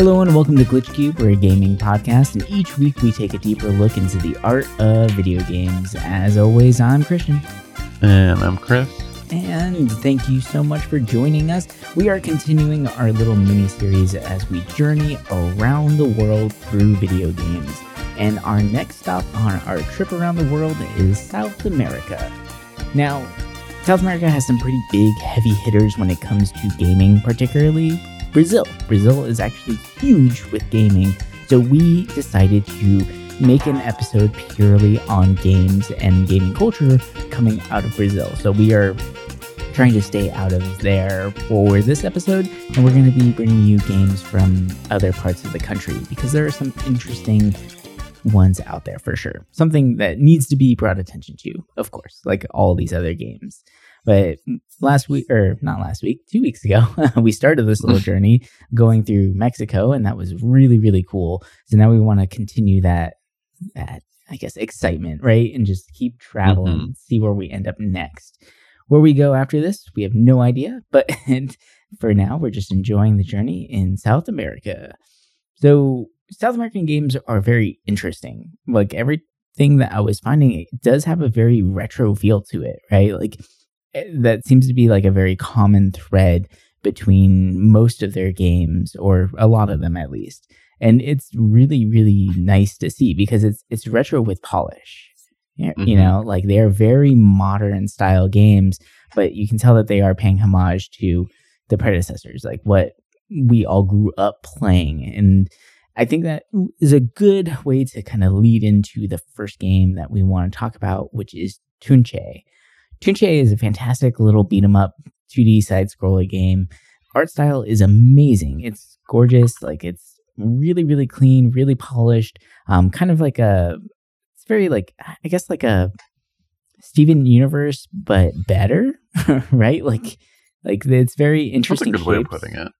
Hello and welcome to Glitch Cube, we're a gaming podcast, and each week we take a deeper look into the art of video games. As always, I'm Christian. And I'm Chris. And thank you so much for joining us. We are continuing our little mini series as we journey around the world through video games. And our next stop on our trip around the world is South America. Now, South America has some pretty big heavy hitters when it comes to gaming, particularly Brazil. Brazil is actually huge with gaming, so we decided to make an episode purely on games and gaming culture coming out of Brazil. So we are trying to stay out of there for this episode, and we're going to be bringing you games from other parts of the country because there are some interesting ones out there for sure. Something that needs to be brought attention to, of course, like all these other games. But last week, or not last week, two weeks ago, we started this little journey going through Mexico, and that was really, really cool. So now we want to continue that, that I guess, excitement, right? And just keep traveling, mm-hmm. see where we end up next. Where we go after this, we have no idea. But for now, we're just enjoying the journey in South America. So South American games are very interesting. Like everything that I was finding, it does have a very retro feel to it, right? Like that seems to be like a very common thread between most of their games or a lot of them at least. And it's really really nice to see because it's it's retro with polish. Mm-hmm. you know like they are very modern style games but you can tell that they are paying homage to the predecessors like what we all grew up playing. And i think that is a good way to kind of lead into the first game that we want to talk about which is tunche Tunche is a fantastic little beat 'em up 2D side scroller game. Art style is amazing. It's gorgeous. Like it's really, really clean, really polished. Um, kind of like a, it's very like, I guess like a Steven Universe, but better, right? Like, like it's very interesting. That's a good shapes. way of putting it.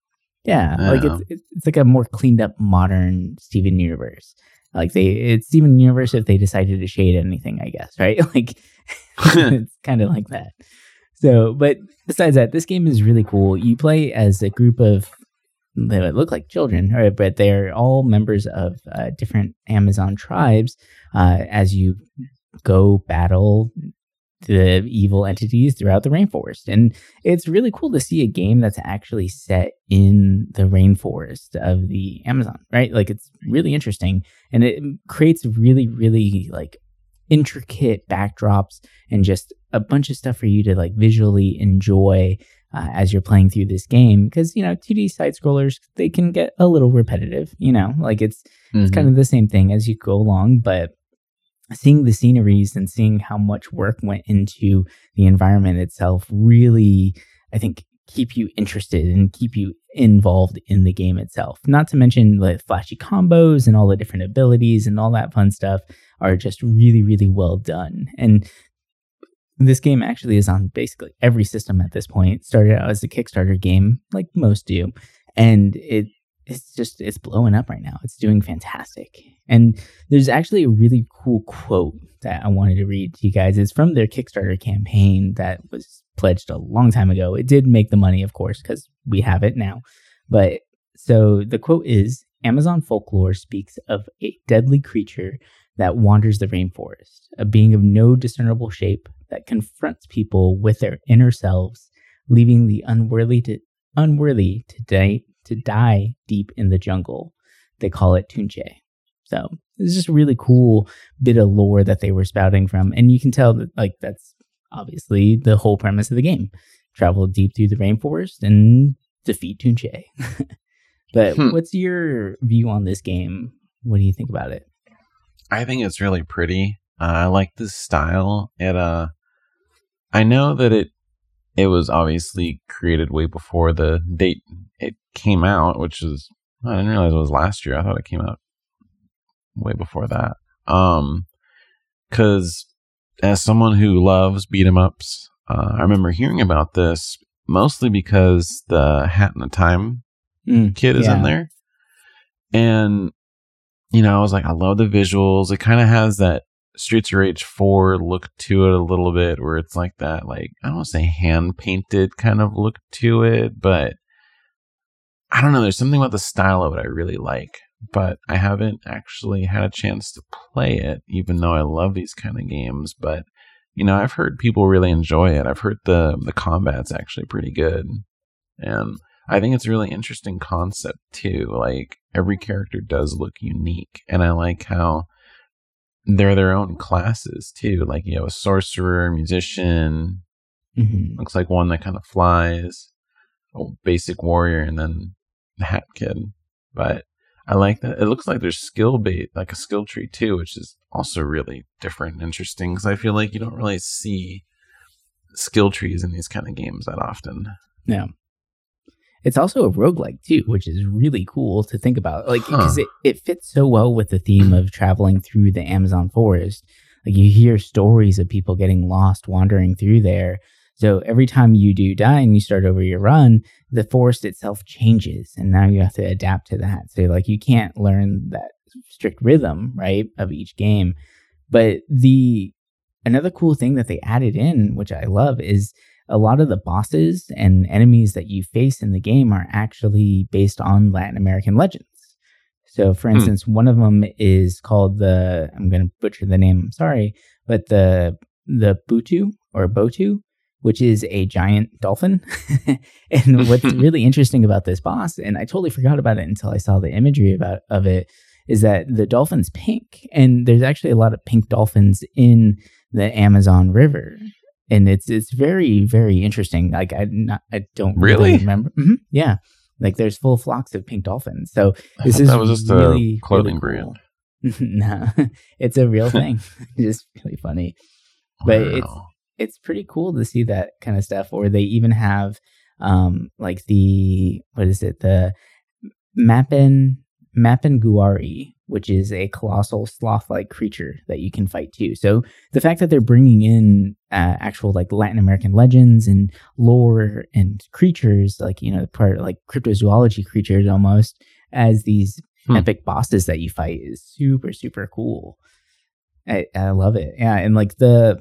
Yeah, yeah, like it's it's like a more cleaned up modern Steven Universe. Like they, it's Steven Universe if they decided to shade anything, I guess, right? Like it's kind of like that. So, but besides that, this game is really cool. You play as a group of they look like children, right? but they're all members of uh, different Amazon tribes. Uh, as you go battle the evil entities throughout the rainforest. And it's really cool to see a game that's actually set in the rainforest of the Amazon, right? Like it's really interesting and it creates really, really like intricate backdrops and just a bunch of stuff for you to like visually enjoy uh, as you're playing through this game because you know 2d side scrollers they can get a little repetitive you know like it's mm-hmm. it's kind of the same thing as you go along but seeing the sceneries and seeing how much work went into the environment itself really, I think, keep you interested and keep you involved in the game itself. Not to mention the flashy combos and all the different abilities and all that fun stuff are just really, really well done. And this game actually is on basically every system at this point. It started out as a Kickstarter game, like most do, and it it's just it's blowing up right now. It's doing fantastic. And there's actually a really cool quote that I wanted to read to you guys. It's from their Kickstarter campaign that was pledged a long time ago. It did make the money, of course, because we have it now. But so the quote is Amazon folklore speaks of a deadly creature that wanders the rainforest, a being of no discernible shape that confronts people with their inner selves, leaving the unworthy to unworthy to die to die deep in the jungle. They call it Tunche. So it's just a really cool bit of lore that they were spouting from. And you can tell that like that's obviously the whole premise of the game. Travel deep through the rainforest and defeat Tunche. but hmm. what's your view on this game? What do you think about it? I think it's really pretty. Uh, I like the style. It uh I know that it it was obviously created way before the date it came out, which is I didn't realize it was last year. I thought it came out way before that. Um, because as someone who loves beat 'em ups, uh, I remember hearing about this mostly because the Hat in the Time mm, kid is yeah. in there, and you know I was like, I love the visuals. It kind of has that Streets of Rage 4 look to it a little bit, where it's like that, like, I don't want to say hand painted kind of look to it, but I don't know. There's something about the style of it I really like, but I haven't actually had a chance to play it, even though I love these kind of games. But you know, I've heard people really enjoy it. I've heard the the combat's actually pretty good, and I think it's a really interesting concept too. Like every character does look unique, and I like how they're their own classes too. Like you have a sorcerer, musician, mm-hmm. looks like one that kind of flies, a basic warrior, and then the hat kid. But I like that. It looks like there's skill bait, like a skill tree too, which is also really different and interesting because I feel like you don't really see skill trees in these kind of games that often. Yeah. It's also a roguelike too, which is really cool to think about. Like because huh. it, it fits so well with the theme of traveling through the Amazon forest. Like you hear stories of people getting lost wandering through there. So every time you do die and you start over your run, the forest itself changes and now you have to adapt to that. So like you can't learn that strict rhythm, right, of each game. But the another cool thing that they added in, which I love, is a lot of the bosses and enemies that you face in the game are actually based on Latin American legends. So, for hmm. instance, hmm. one of them is called the I'm going to butcher the name. I'm sorry, but the the Butu or Botu, which is a giant dolphin. and what's really interesting about this boss, and I totally forgot about it until I saw the imagery about of it, is that the dolphin's pink, and there's actually a lot of pink dolphins in the Amazon River and it's it's very very interesting. Like I not, I don't really, really remember. Mm-hmm. Yeah, like there's full flocks of pink dolphins. So this is that was just really, a clothing really cool. brand. no, it's a real thing. just really funny, but wow. it's it's pretty cool to see that kind of stuff. Or they even have um like the what is it the Mappin Mapinguari, which is a colossal sloth-like creature that you can fight too. So the fact that they're bringing in uh, actual like Latin American legends and lore and creatures, like you know, part like cryptozoology creatures almost, as these hmm. epic bosses that you fight is super super cool. I, I love it. Yeah, and like the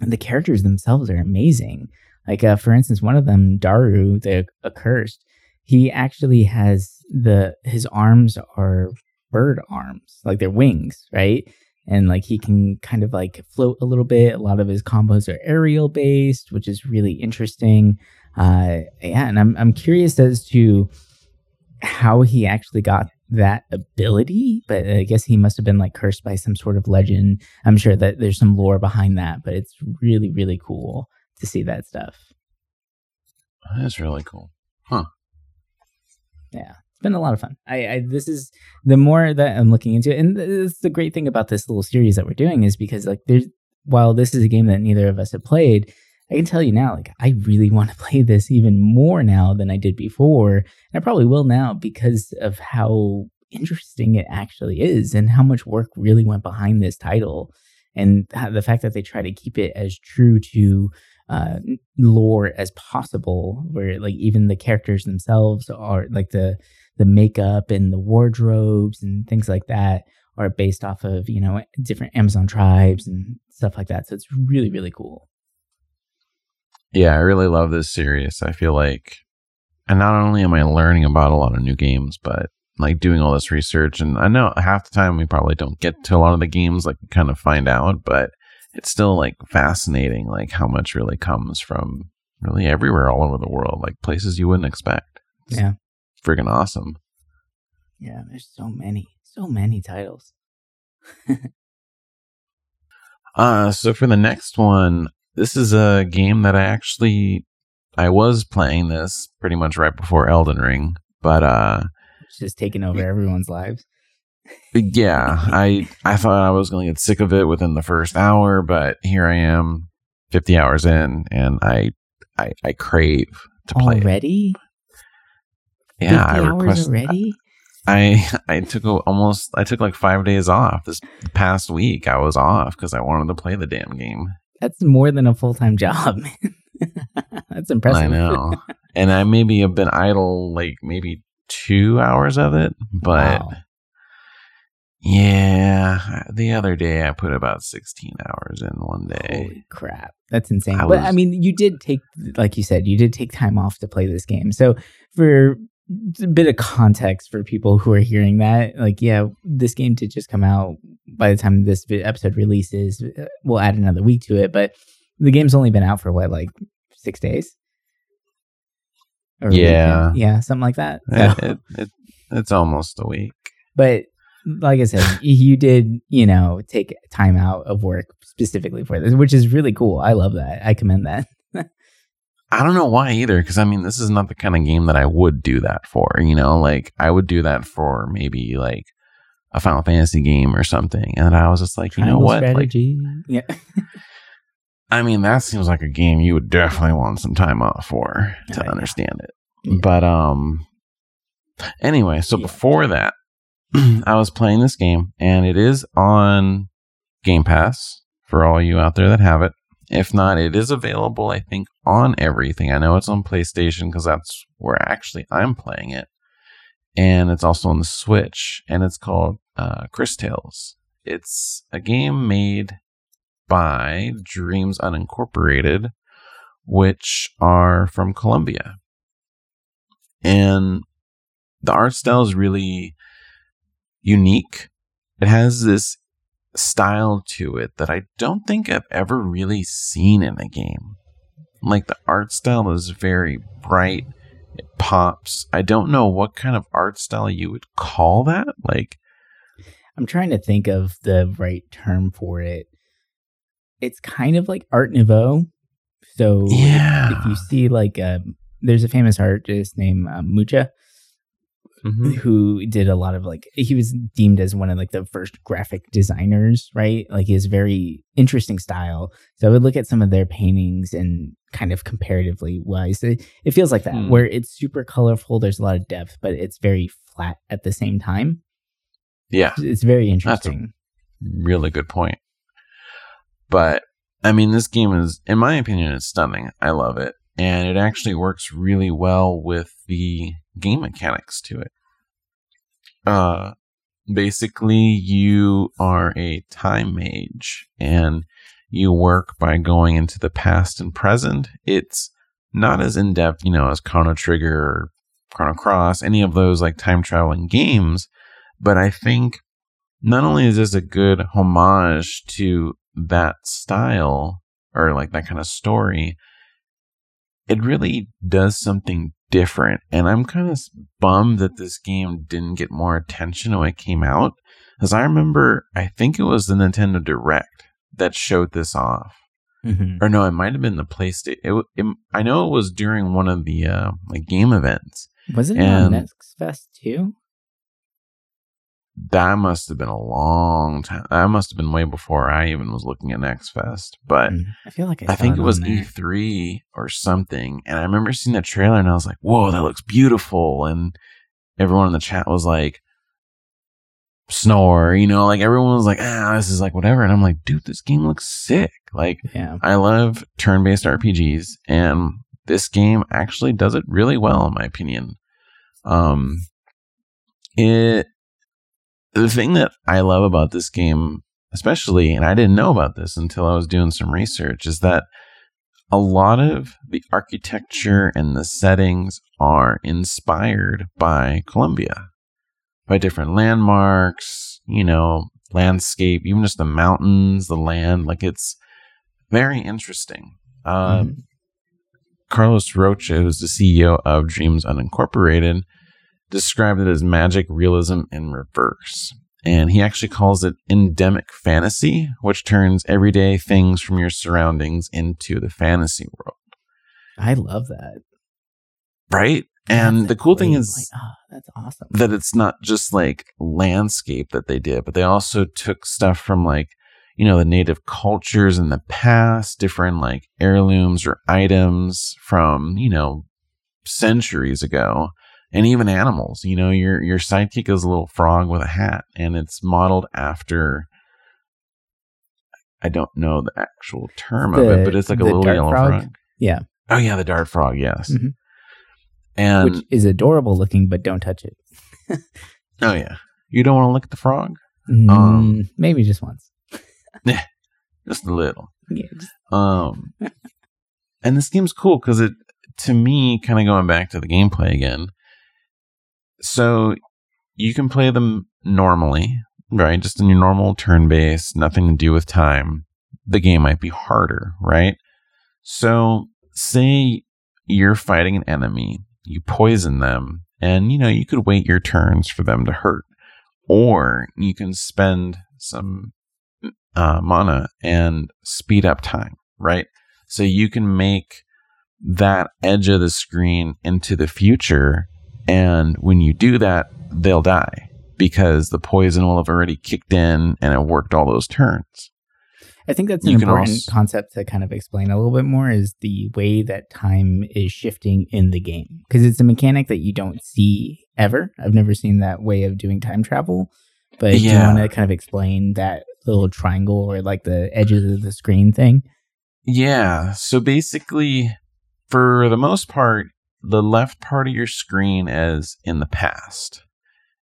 the characters themselves are amazing. Like uh, for instance, one of them, Qaru, the accursed, he actually has the his arms are bird arms, like they're wings, right? And like he can kind of like float a little bit. A lot of his combos are aerial based, which is really interesting. Uh, yeah, and I'm I'm curious as to how he actually got that ability, but I guess he must have been like cursed by some sort of legend. I'm sure that there's some lore behind that, but it's really really cool to see that stuff. That's really cool, huh? Yeah it's been a lot of fun. I, I, this is the more that I'm looking into it, and this, the great thing about this little series that we're doing is because like there's while this is a game that neither of us have played, I can tell you now like I really want to play this even more now than I did before, and I probably will now because of how interesting it actually is and how much work really went behind this title and the fact that they try to keep it as true to uh, lore as possible where like even the characters themselves are like the the makeup and the wardrobes and things like that are based off of you know different Amazon tribes and stuff like that. So it's really really cool. Yeah, I really love this series. I feel like, and not only am I learning about a lot of new games, but like doing all this research. And I know half the time we probably don't get to a lot of the games, like kind of find out, but it's still like fascinating, like how much really comes from really everywhere all over the world, like places you wouldn't expect. It's, yeah freaking awesome. Yeah, there's so many, so many titles. uh, so for the next one, this is a game that I actually I was playing this pretty much right before Elden Ring, but uh it's just taking over everyone's lives. Yeah, I I thought I was going to get sick of it within the first hour, but here I am 50 hours in and I I, I crave to play already. It yeah, I requested already. I I took a, almost I took like five days off this past week. I was off because I wanted to play the damn game. That's more than a full time job, man. That's impressive. I know, and I maybe have been idle like maybe two hours of it, but wow. Yeah, the other day I put about sixteen hours in one day. Holy crap, that's insane. I but was, I mean, you did take, like you said, you did take time off to play this game. So for a bit of context for people who are hearing that. Like, yeah, this game did just come out. By the time this episode releases, uh, we'll add another week to it. But the game's only been out for what, like six days? Or yeah, yeah, something like that. So. It, it, it, it's almost a week. But like I said, you did, you know, take time out of work specifically for this, which is really cool. I love that. I commend that. I don't know why either, because I mean, this is not the kind of game that I would do that for. You know, like I would do that for maybe like a Final Fantasy game or something, and I was just like, you know what, strategy. like, yeah. I mean, that seems like a game you would definitely want some time off for to understand it. Yeah. But um, anyway, so yeah. before that, I was playing this game, and it is on Game Pass for all you out there that have it. If not, it is available, I think, on everything. I know it's on PlayStation because that's where actually I'm playing it. And it's also on the Switch, and it's called uh, Cris Tales. It's a game made by Dreams Unincorporated, which are from Colombia. And the art style is really unique. It has this style to it that I don't think I've ever really seen in a game. Like the art style is very bright, it pops. I don't know what kind of art style you would call that. Like, I'm trying to think of the right term for it. It's kind of like Art Nouveau. So, yeah. if, you see, like, um, there's a famous artist named uh, Mucha mm-hmm. who did a lot of like he was deemed as one of like the first graphic designers, right? Like his very interesting style. So I would look at some of their paintings and kind of comparatively wise, it, it feels like that mm. where it's super colorful. There's a lot of depth, but it's very flat at the same time. Yeah, it's very interesting. really good point. But I mean, this game is, in my opinion, it's stunning. I love it and it actually works really well with the game mechanics to it. Uh, basically, you are a time mage and you work by going into the past and present. It's not as in depth, you know, as Chrono Trigger or Chrono Cross, any of those like time traveling games, but I think not only is this a good homage to that style or like that kind of story, it really does something different. And I'm kind of bummed that this game didn't get more attention when it came out. Because I remember, I think it was the Nintendo Direct that showed this off. Mm-hmm. Or no, it might have been the PlayStation. It, it, I know it was during one of the uh, like game events. Was it and on Next Fest too? That must have been a long time. That must have been way before I even was looking at Next Fest. But mm, I feel like I, I think it, was E3 or something. And I remember seeing the trailer and I was like, whoa, that looks beautiful. And everyone in the chat was like, snore, you know, like everyone was like, ah, this is like whatever. And I'm like, dude, this game looks sick. Like, yeah. I love turn based RPGs. And this game actually does it really well, in my opinion. Um, it the thing that I love about this game, especially, and I didn't know about this until I was doing some research, is that a lot of the architecture and the settings are inspired by Colombia, by different landmarks, you know, landscape, even just the mountains, the land. Like it's very interesting. Um, mm-hmm. Carlos Rocha, who's the CEO of Dreams Unincorporated, described it as magic realism in reverse. And he actually calls it endemic fantasy, which turns everyday things from your surroundings into the fantasy world. I love that. Right? and the cool thing is like, oh, that's awesome. that it's not just like landscape that they did, but they also took stuff from like, you know, the native cultures in the past, different like heirlooms or items from, you know, centuries ago and even animals. You know, your your sidekick is a little frog with a hat, and it's modeled after. I don't know the actual term the, of it, but it's like a little yellow frog. frog. Yeah. Oh yeah, the dart frog. Yes. Mm-hmm. And which is adorable looking, but don't touch it. oh yeah, you don't want to look at the frog. Mm, um, maybe just once. yeah, just a little. Yeah. Just... Um, and this game's cool because it, to me, kind of going back to the gameplay again, so you can play them normally, right? Just in your normal turn base, nothing to do with time. The game might be harder, right? So, say you're fighting an enemy, you poison them, and you know, you could wait your turns for them to hurt. Or you can spend some uh, mana and speed up time, right? So you can make that edge of the screen into the future. And when you do that, they'll die because the poison will have already kicked in and it worked all those turns. I think that's an you important also, concept to kind of explain a little bit more is the way that time is shifting in the game because it's a mechanic that you don't see ever. I've never seen that way of doing time travel. But yeah. do you want to kind of explain that little triangle or like the edges of the screen thing? Yeah. So basically, for the most part, the left part of your screen is in the past.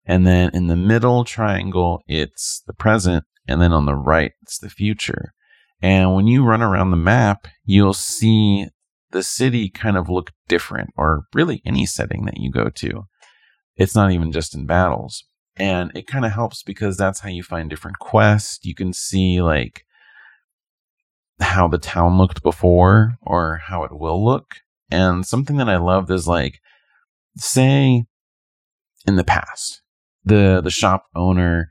And then in the middle triangle, it's the present. And then on the right, it's the future. And when you run around the map, you'll see the city kind of look different, or really any setting that you go to. It's not even just in battles. And it kind of helps because that's how you find different quests. You can see like how the town looked before or how it will look. And something that I loved is like, say in the past, the the shop owner,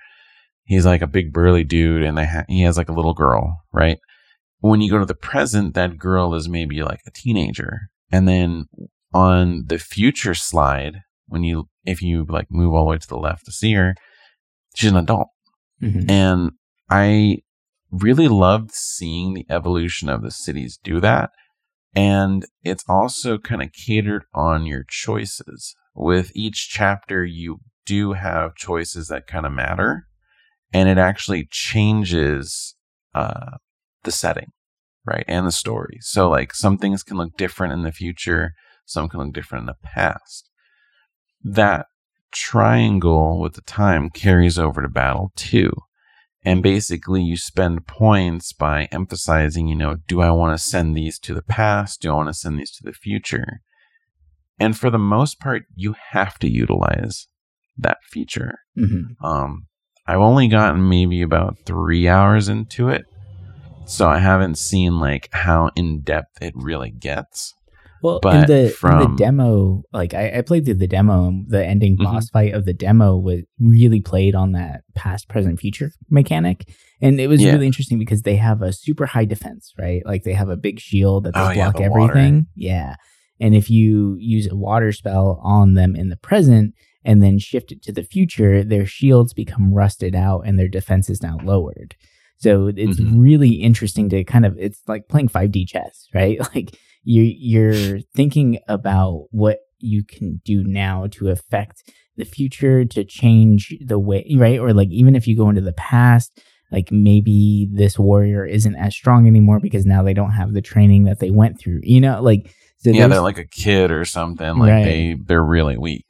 he's like a big burly dude, and they ha- he has like a little girl, right? When you go to the present, that girl is maybe like a teenager, and then on the future slide, when you if you like move all the way to the left to see her, she's an adult, mm-hmm. and I really loved seeing the evolution of the cities do that. And it's also kind of catered on your choices. With each chapter, you do have choices that kind of matter, and it actually changes uh, the setting, right, and the story. So, like, some things can look different in the future, some can look different in the past. That triangle with the time carries over to battle too. And basically, you spend points by emphasizing, you know, do I want to send these to the past? Do I want to send these to the future? And for the most part, you have to utilize that feature. Mm-hmm. Um, I've only gotten maybe about three hours into it, so I haven't seen like how in depth it really gets. Well, but in the, from, in the demo, like I, I, played through the demo, the ending mm-hmm. boss fight of the demo was really played on that past, present, future mechanic. And it was yeah. really interesting because they have a super high defense, right? Like they have a big shield that they oh, block yeah, everything. Water. Yeah. And if you use a water spell on them in the present and then shift it to the future, their shields become rusted out and their defense is now lowered. So it's mm-hmm. really interesting to kind of it's like playing 5D chess, right? Like you you're thinking about what you can do now to affect the future to change the way right? Or like even if you go into the past like maybe this warrior isn't as strong anymore because now they don't have the training that they went through you know? Like so yeah they're like a kid or something like right. they they're really weak.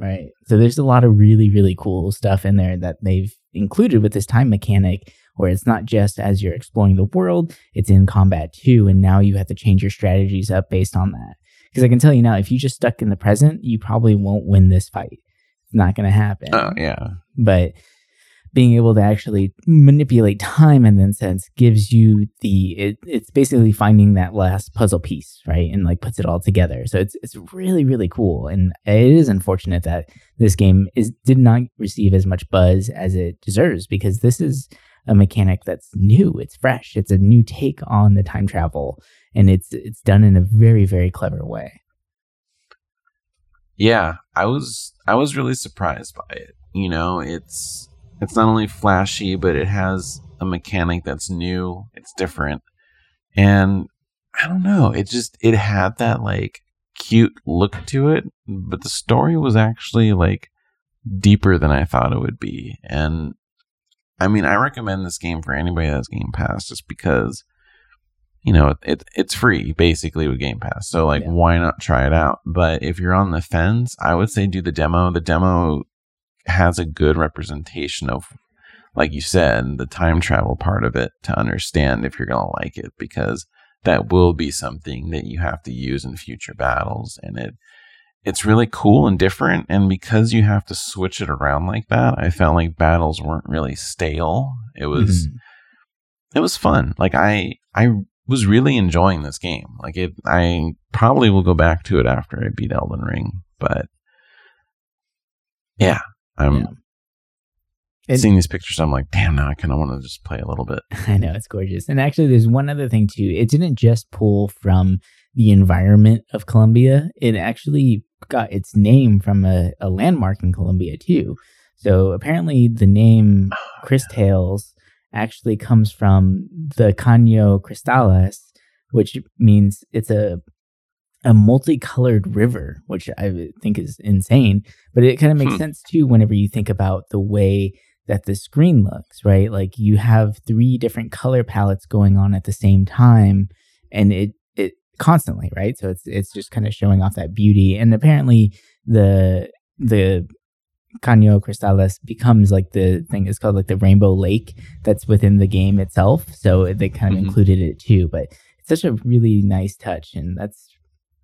Right. So there's a lot of really really cool stuff in there that they've included with this time mechanic where it's not just as you're exploring the world, it's in combat too. And now you have to change your strategies up based on that. Because I can tell you now, if you just stuck in the present, you probably won't win this fight. It's not going to happen. Oh, yeah. But being able to actually manipulate time in that sense gives you the it, it's basically finding that last puzzle piece right and like puts it all together so it's it's really really cool and it is unfortunate that this game is did not receive as much buzz as it deserves because this is a mechanic that's new. It's fresh. It's a new take on the time travel, and it's it's done in a very very clever way. Yeah, I was I was really surprised by it. You know, it's it's not only flashy, but it has a mechanic that's new. It's different, and I don't know. It just it had that like cute look to it, but the story was actually like deeper than I thought it would be, and I mean, I recommend this game for anybody that's Game Pass just because, you know, it it's free basically with Game Pass. So like, yeah. why not try it out? But if you're on the fence, I would say do the demo. The demo has a good representation of, like you said, the time travel part of it to understand if you're gonna like it because that will be something that you have to use in future battles, and it it's really cool and different. And because you have to switch it around like that, I felt like battles weren't really stale. It was, mm-hmm. it was fun. Like I, I was really enjoying this game. Like it, I probably will go back to it after I beat Elden Ring, but yeah, I'm yeah. And, seeing these pictures. I'm like, damn, now I kind of want to just play a little bit. I know it's gorgeous. And actually, there's one other thing too. It didn't just pull from the environment of Colombia. It actually got its name from a, a landmark in Colombia too. So apparently, the name oh, Cris Tales actually comes from the Caño Cristales, which means it's a a multicolored river, which I think is insane. But it kind of makes hmm. sense too whenever you think about the way that the screen looks, right? Like you have three different color palettes going on at the same time, and it it constantly, right? So it's it's just kind of showing off that beauty. And apparently the the Caño Cristales becomes like the thing is called like the Rainbow Lake that's within the game itself. So they kind of mm-hmm. included it too. But it's such a really nice touch, and that's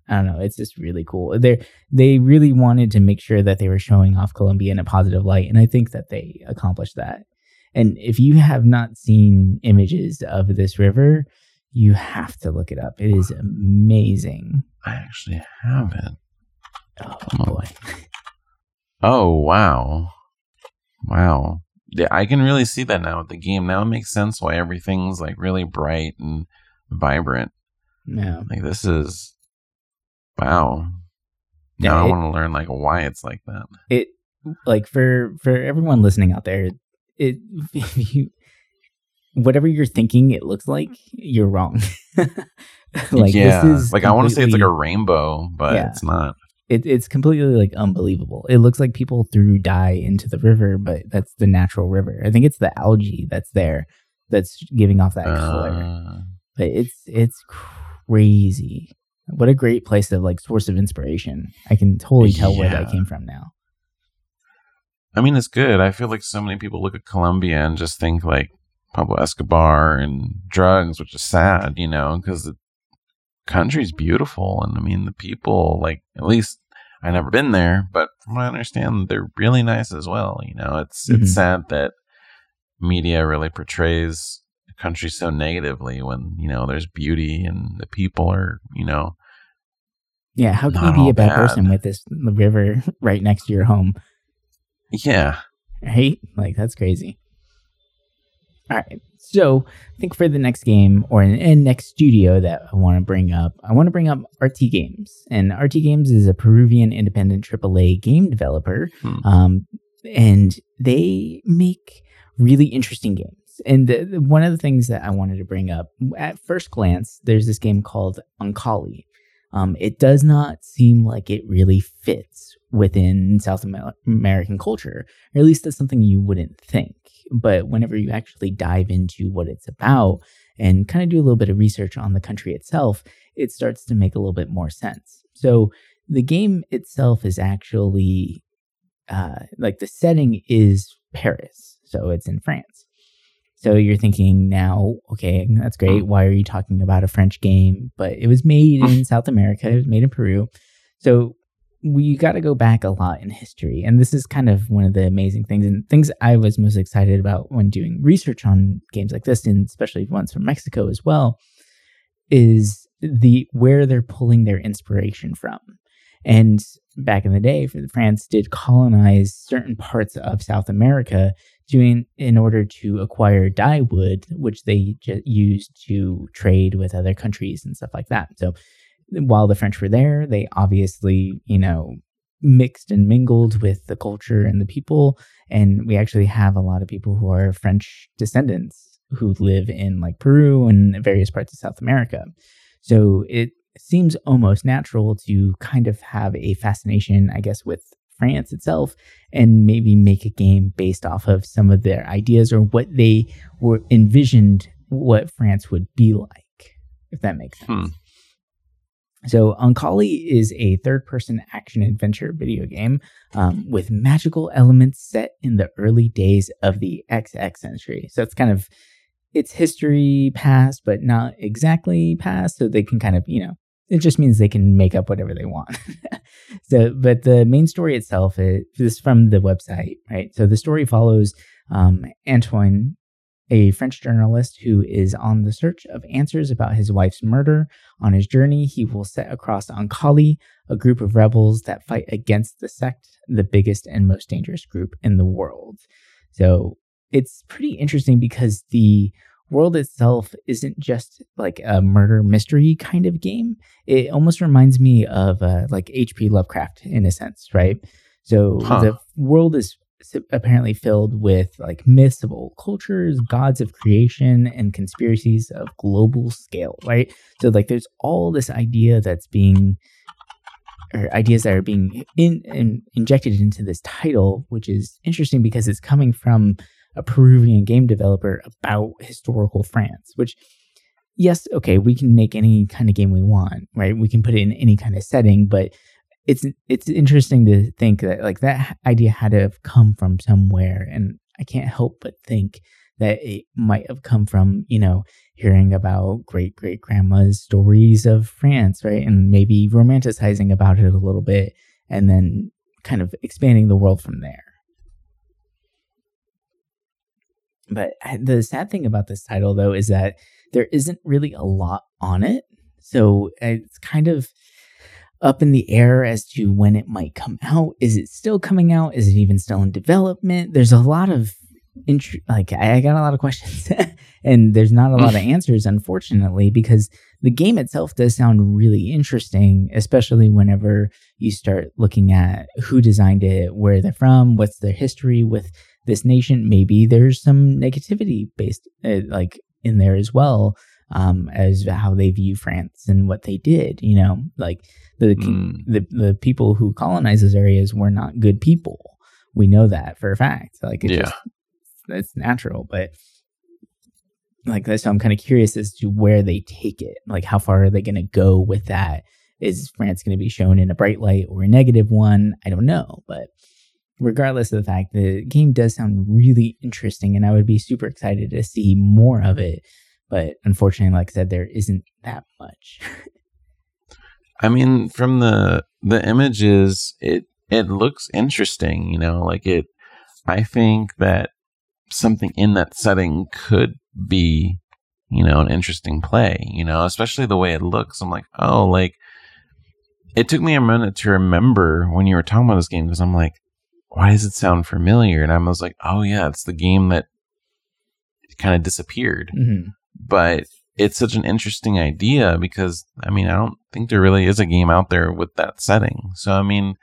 I don't know. It's just really cool. They they really wanted to make sure that they were showing off Colombia in a positive light, and I think that they accomplished that. And if you have not seen images of this river, you have to look it up. It is amazing. I actually haven't. Oh boy. Oh. oh wow, wow. Yeah, I can really see that now with the game. Now it makes sense why everything's like really bright and vibrant. Yeah, like this is Wow. Yeah, now I want to learn like why it's like that. It like for for everyone listening out there, it you whatever you're thinking it looks like, you're wrong. like yeah. this is like I want to say it's like a rainbow, but yeah. it's not. It, it's completely like unbelievable. It looks like people threw dye into the river, but that's the natural river. I think it's the algae that's there that's giving off that uh, color. But it's it's crazy. What a great place of like source of inspiration. I can totally tell yeah. where that came from now. I mean, it's good. I feel like so many people look at Colombia and just think like Pablo Escobar and drugs, which is sad, you know, because the country's beautiful. And I mean, the people, like, at least I've never been there, but from what I understand, they're really nice as well. You know, it's, mm-hmm. it's sad that media really portrays the country so negatively when you know there's beauty and the people are you know yeah how can you be a bad, bad, person with this river right next to your home yeah right like that's crazy all right so i think for the next game or in next studio that i want to bring up i want to bring up rt games and rt games is a peruvian independent aaa game developer hmm. um, and they make really interesting games and the, the, one of the things that I wanted to bring up at first glance, there's this game called Oankali. Um, it does not seem like it really fits within South American culture, or at least that's something you wouldn't think. But whenever you actually dive into what it's about and kind of do a little bit of research on the country itself, it starts to make a little bit more sense. So the game itself is actually uh, like the setting is Paris, so it's in France. So you're thinking now, okay, that's great. Mm. Why are you talking about a French game? But it was made in South America, it was made in Peru. So we got to go back a lot in history. And this is kind of one of the amazing things and things I was most excited about when doing research on games like this, and especially ones from Mexico as well, is the where they're pulling their inspiration from. And back in the day, France did colonize certain parts of South America doing in order to acquire dye wood, which they used to trade with other countries and stuff like that. So while the French were there, they obviously, you know, mixed and mingled with the culture and the people. And we actually have a lot of people who are French descendants who live in like Peru and various parts of South America. So it seems almost natural to kind of have a fascination, I guess, with France itself and maybe make a game based off of some of their ideas or what they were envisioned what France would be like, if that makes sense. Hmm. So, Oankali is a third person action adventure video game um, with magical elements set in the early days of the XX century. So, it's kind of it's history past, but not exactly past. So, they can kind of, you know, it just means they can make up whatever they want. so, but the main story itself is, is from the website, right? So the story follows um, Antoine, a French journalist who is on the search of answers about his wife's murder. On his journey, he will set across Ankali, a group of rebels that fight against the sect, the biggest and most dangerous group in the world. So it's pretty interesting because the world itself isn't just like a murder mystery kind of game. It almost reminds me of uh, like H.P. Lovecraft in a sense, right? So huh. the world is apparently filled with like myths of old cultures, gods of creation, and conspiracies of global scale, right? So like there's all this idea that's being or ideas that are being in, in, injected into this title, which is interesting because it's coming from a Peruvian game developer about historical France, which yes, okay, we can make any kind of game we want, right? We can put it in any kind of setting, but it's it's interesting to think that like that idea had to have come from somewhere and I can't help but think that it might have come from, you know, hearing about great great grandma's stories of France, right? And maybe romanticizing about it a little bit and then kind of expanding the world from there. But the sad thing about this title, though, is that there isn't really a lot on it. So it's kind of up in the air as to when it might come out. Is it still coming out? Is it even still in development? There's a lot of int- like I got a lot of questions, and there's not a lot of answers, unfortunately, because the game itself does sound really interesting, especially whenever you start looking at who designed it, where they're from, what's their history with this nation. Maybe there's some negativity based, uh, like in there as well, um, as how they view France and what they did. You know, like the mm. the the people who colonized those areas were not good people. We know that for a fact. Like, it's yeah, just, it's natural, but like so i'm kind of curious as to where they take it like how far are they going to go with that is france going to be shown in a bright light or a negative one i don't know but regardless of the fact, the game does sound really interesting, and I would be super excited to see more of it. But unfortunately, like I said, there isn't that much. I mean, from the the images, it it looks interesting. You know, like it. I think that something in that setting could be, you know, an interesting play. You know, especially the way it looks. I'm like, oh, like. It took me a minute to remember when you were talking about this game because I'm like, why does it sound familiar? And I was like, oh yeah, it's the game that kind of disappeared. Mm-hmm. But it's such an interesting idea because I mean, I don't think there really is a game out there with that setting. So I mean,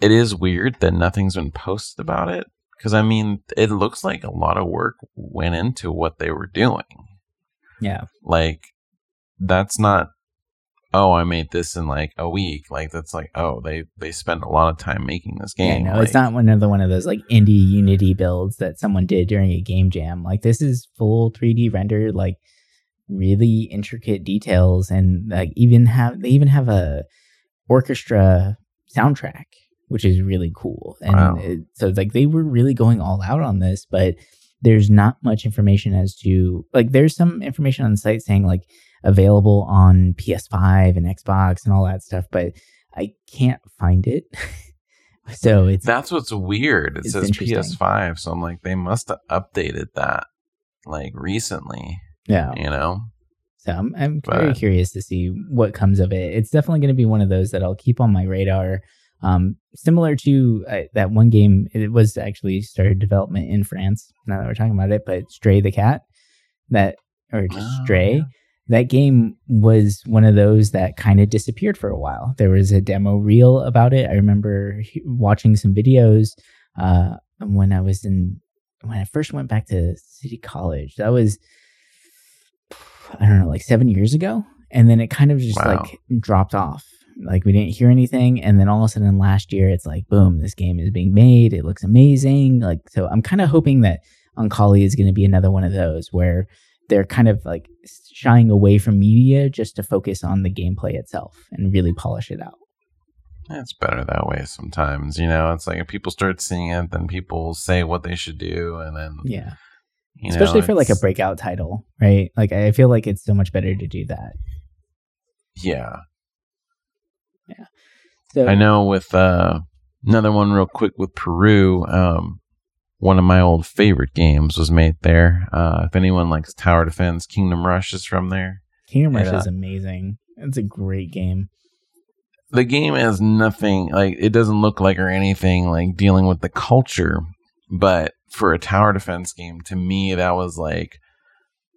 it is weird that nothing's been posted about it because I mean, it looks like a lot of work went into what they were doing. Yeah. Like that's not oh, I made this in like a week. Like that's like, oh, they they spent a lot of time making this game. Yeah, no, like, it's not one of the one of those like indie Unity builds that someone did during a game jam. Like this is full 3D rendered, like really intricate details, and like even have they even have a orchestra soundtrack, which is really cool. And wow. it, so like they were really going all out on this, but there's not much information as to like there's some information on the site saying like available on PS5 and Xbox and all that stuff, but I can't find it. so it's that's what's weird. It says PS5, so I'm like, they must have updated that like recently. Yeah, you know. So I'm I'm but, very curious to see what comes of it. It's definitely going to be one of those that I'll keep on my radar. Um, similar to uh, that one game, it was actually started development in France. Now that we're talking about it, but Stray the Cat, that or just oh, Stray. Yeah that game was one of those that kind of disappeared for a while. There was a demo reel about it. I remember watching some videos uh, when I was in when I first went back to City College. That was I don't know, like seven years ago, and then it kind of just wow. like dropped off. Like we didn't hear anything, and then all of a sudden last year, it's like boom, this game is being made. It looks amazing. Like so, I'm kind of hoping that Ankali is going to be another one of those where they're kind of like shying away from media just to focus on the gameplay itself and really polish it out. It's better that way sometimes, you know. It's like if people start seeing it, then people say what they should do, and then yeah, especially know, for like a breakout title, right? Like I feel like it's so much better to do that. Yeah. Yeah. So I know with uh, another one real quick with Peru, um, one of my old favorite games was made there. Uh, if anyone likes tower defense, Kingdom Rush is from there. Kingdom Rush Yeah. is amazing. It's a great game. The game has nothing like it doesn't look like or anything like dealing with the culture, but for a tower defense game, to me that was like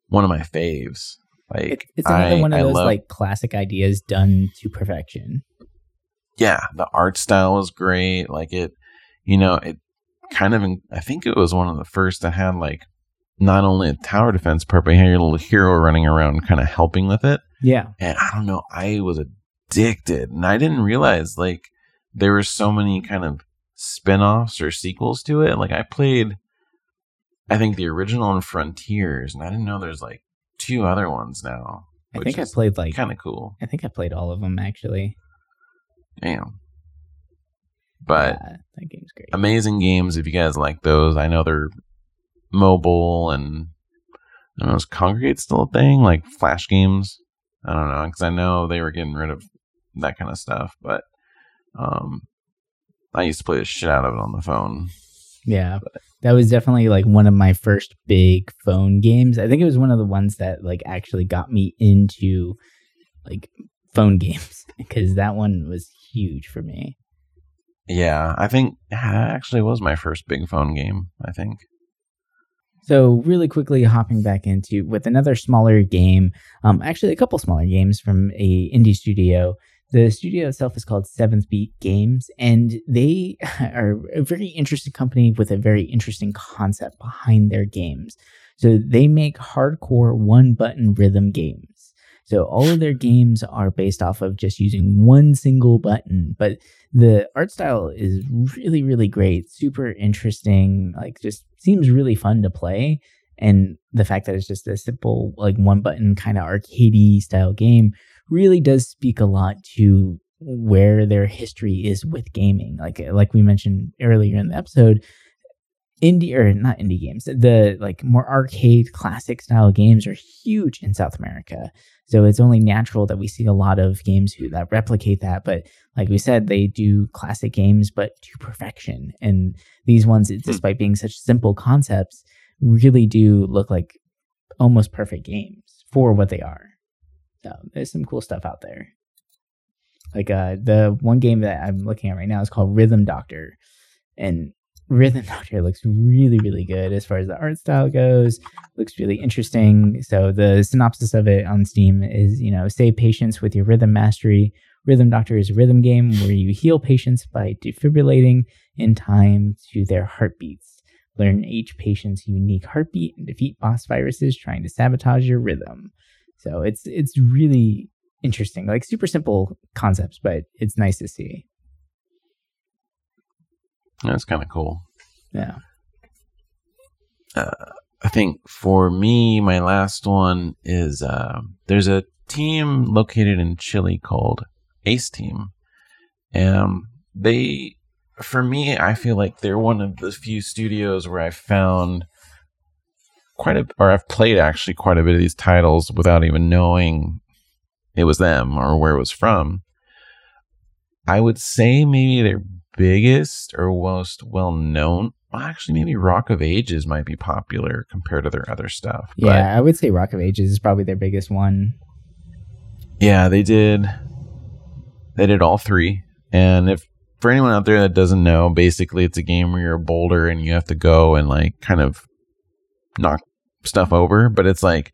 one of my faves. Like It, it's another I- one of I those love- like classic ideas done to perfection. yeah, the art style was great. Like it, you know, it kind of, I think it was one of the first that had like not only a tower defense part, but you had your little hero running around kind of helping with it. Yeah. And I don't know, I was addicted and I didn't realize like there were so many kind of spin offs or sequels to it. Like I played, I think the original and Frontiers, and I didn't know there's like two other ones now. I think I played like kind of cool. I think I played all of them actually. Damn. But Yeah, that game's great. amazing games if you guys like those. I know they're mobile and I don't know, is Kongregate still a thing? Like flash games? I don't know because I know they were getting rid of that kind of stuff, but um, I used to play the shit out of it on the phone. Yeah. That was definitely like one of my first big phone games. I think it was one of the ones that like actually got me into like phone games because that one was huge for me. Yeah, I think that actually was my first big phone game. I think. So really quickly hopping back into with another smaller game, um, actually a couple smaller games from a indie studio. The studio itself is called Seventh Beat Games, and they are a very interesting company with a very interesting concept behind their games. So they make hardcore one-button rhythm games. So all of their games are based off of just using one single button, but the art style is really really great super interesting like just seems really fun to play. And the fact that it's just a simple like one button kind of arcadey style game really does speak a lot to where their history is with gaming. Like like we mentioned earlier in the episode indie or not indie games the like more arcade classic style games are huge in south america so it's only natural that we see a lot of games who that replicate that but like we said, they do classic games, but to perfection. And these ones, despite being such simple concepts, really do look like almost perfect games for what they are. So there's some cool stuff out there. Like uh, the one game that I'm looking at right now is called Rhythm Doctor, and Rhythm Doctor looks really, really good as far as the art style goes. Looks really interesting. So the synopsis of it on Steam is, you know, save patients with your rhythm mastery Rhythm Doctor is a rhythm game where you heal patients by defibrillating in time to their heartbeats. Learn each patient's unique heartbeat and defeat boss viruses trying to sabotage your rhythm. So it's it's really interesting, like super simple concepts, but it's nice to see. That's kind of cool. Yeah. I think for me, my last one is uh, there's a team located in Chile called Ace Team. And they, for me, I feel like they're one of the few studios where I've found quite a, or I've played actually quite a bit of these titles without even knowing it was them or where it was from. I would say maybe their biggest or most well known. Well, actually, maybe Rock of Ages might be popular compared to their other stuff. Yeah, I would say Rock of Ages is probably their biggest one. Yeah, they did. They did all three. And if for anyone out there that doesn't know, basically it's a game where you're a boulder and you have to go and like kind of knock stuff over. But it's like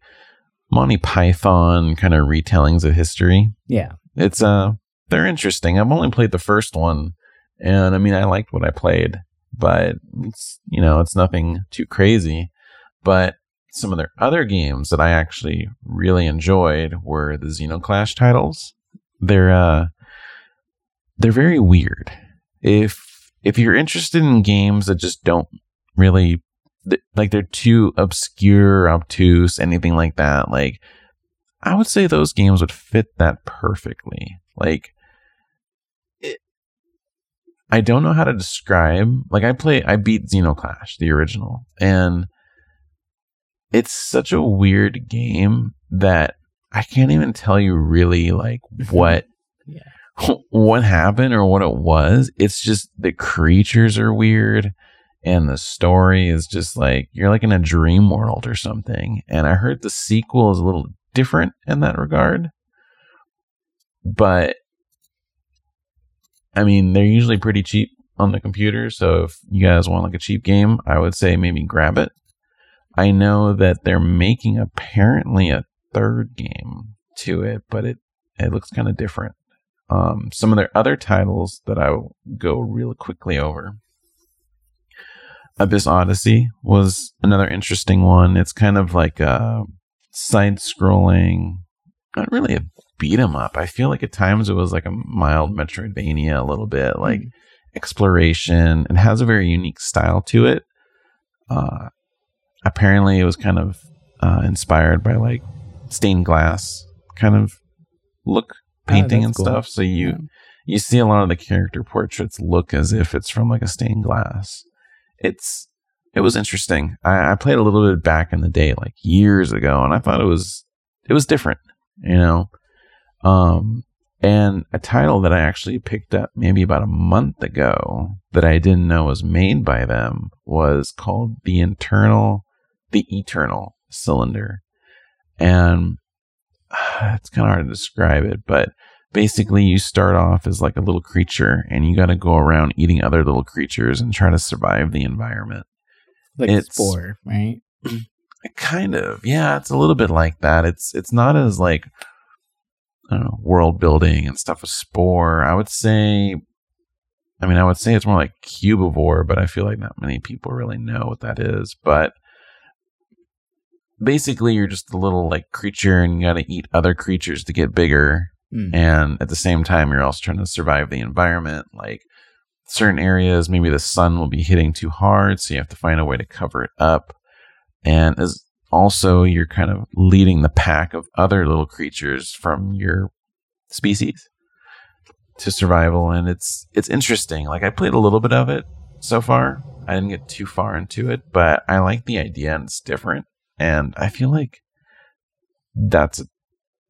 Monty Python kind of retellings of history. Yeah. It's uh, they're interesting. I've only played the first one, and I mean I liked what I played, but it's you know it's nothing too crazy. But some of their other games that I actually really enjoyed were the Zeno Clash titles. They're uh they're very weird. If if you're interested in games that just don't really like they're too obscure, obtuse, anything like that, like I would say those games would fit that perfectly. Like I don't know how to describe. Like I play I beat Zeno Clash, the original, and it's such a weird game that I can't even tell you really like what yeah. what happened or what it was. It's just the creatures are weird and the story is just like you're like in a dream world or something. And I heard the sequel is a little different in that regard. But I mean, they're usually pretty cheap on the computer, so if you guys want like a cheap game, I would say maybe grab it. I know that they're making apparently a third game to it, but it it looks kind of different. Um, some of their other titles that I will go real quickly over. Abyss Odyssey was another interesting one. It's kind of like a side scrolling, not really a beat 'em up. I feel like at times it was like a mild Metroidvania a little bit, like mm. exploration. It has a very unique style to it. Uh, apparently, it was kind of uh, inspired by like stained glass kind of look oh, painting oh, and cool. stuff. So you yeah. you see a lot of the character portraits look as if it's from like a stained glass. It's it was interesting. I, I played a little bit back in the day, like years ago, and I thought it was it was different, you know. Um, and a title that I actually picked up maybe about a month ago that I didn't know was made by them was called the internal, the eternal cylinder, and uh, it's kind of hard to describe it, but basically you start off as like a little creature and you got to go around eating other little creatures and try to survive the environment. Like it's, spore, right? Kind of. Yeah, it's a little bit like that. It's it's not as like know, world building and stuff with spore. I would say I mean, I would say it's more like cubivore, but I feel like not many people really know what that is. But basically, you're just a little like creature and you got to eat other creatures to get bigger. Mm. And at the same time, you're also trying to survive the environment. Like certain areas, maybe the sun will be hitting too hard, so you have to find a way to cover it up. And as also, you're kind of leading the pack of other little creatures from your species to survival, and it's it's interesting. Like I played a little bit of it so far. I didn't get too far into it, but I like the idea and it's different. And I feel like that's a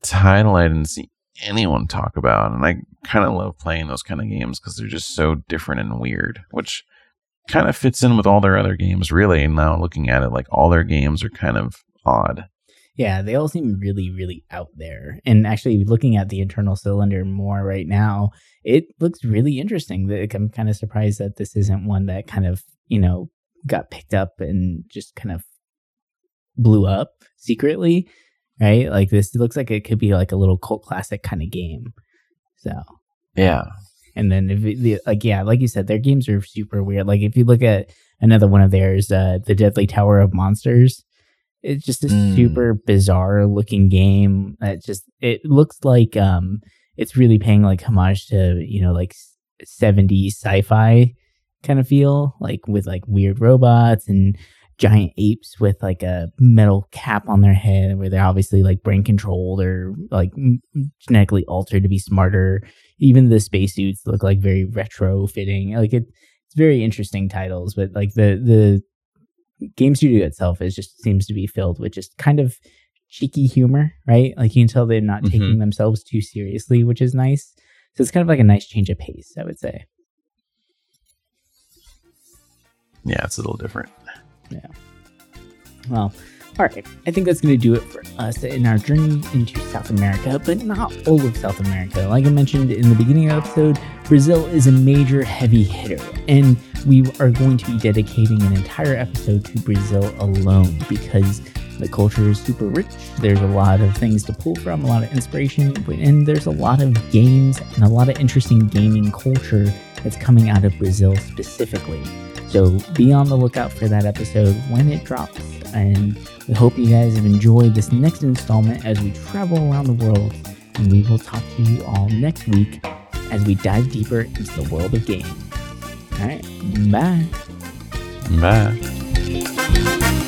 title I didn't see anyone talk about. And I kind of love playing those kind of games because they're just so different and weird, which kind of fits in with all their other games, really. Now looking at it, like all their games are kind of odd. Yeah, they all seem really, really out there. And actually, looking at the internal cylinder more right now, it looks really interesting. I'm kind of surprised that this isn't one that kind of, you know, got picked up and just kind of blew up secretly right? Like this looks like it could be like a little cult classic kind of game. So yeah. And then if it, like yeah, like you said, their games are super weird. Like if you look at another one of theirs, uh, the Deadly Tower of Monsters, it's just a mm. super bizarre looking game. That just it looks like um, it's really paying like homage to you know like 70s sci-fi kind of feel, like with like weird robots and giant apes with like a metal cap on their head where they're obviously like brain controlled or like genetically altered to be smarter. Even the spacesuits look like very retro fitting. Like it, it's very interesting titles, but like the the game studio itself is just seems to be filled with just kind of cheeky humor, right? Like you can tell they're not mm-hmm. taking themselves too seriously, which is nice. So it's kind of like a nice change of pace, I would say. Yeah, it's a little different. Yeah. Well, all right. I think that's going to do it for us in our journey into South America, but not all of South America. Like I mentioned in the beginning of the episode, Brazil is a major heavy hitter, and we are going to be dedicating an entire episode to Brazil alone because the culture is super rich. There's a lot of things to pull from, a lot of inspiration, and there's a lot of games and a lot of interesting gaming culture that's coming out of Brazil specifically. So be on the lookout for that episode when it drops. And we hope you guys have enjoyed this next installment as we travel around the world. And we will talk to you all next week as we dive deeper into the world of games. All right. Bye. Bye.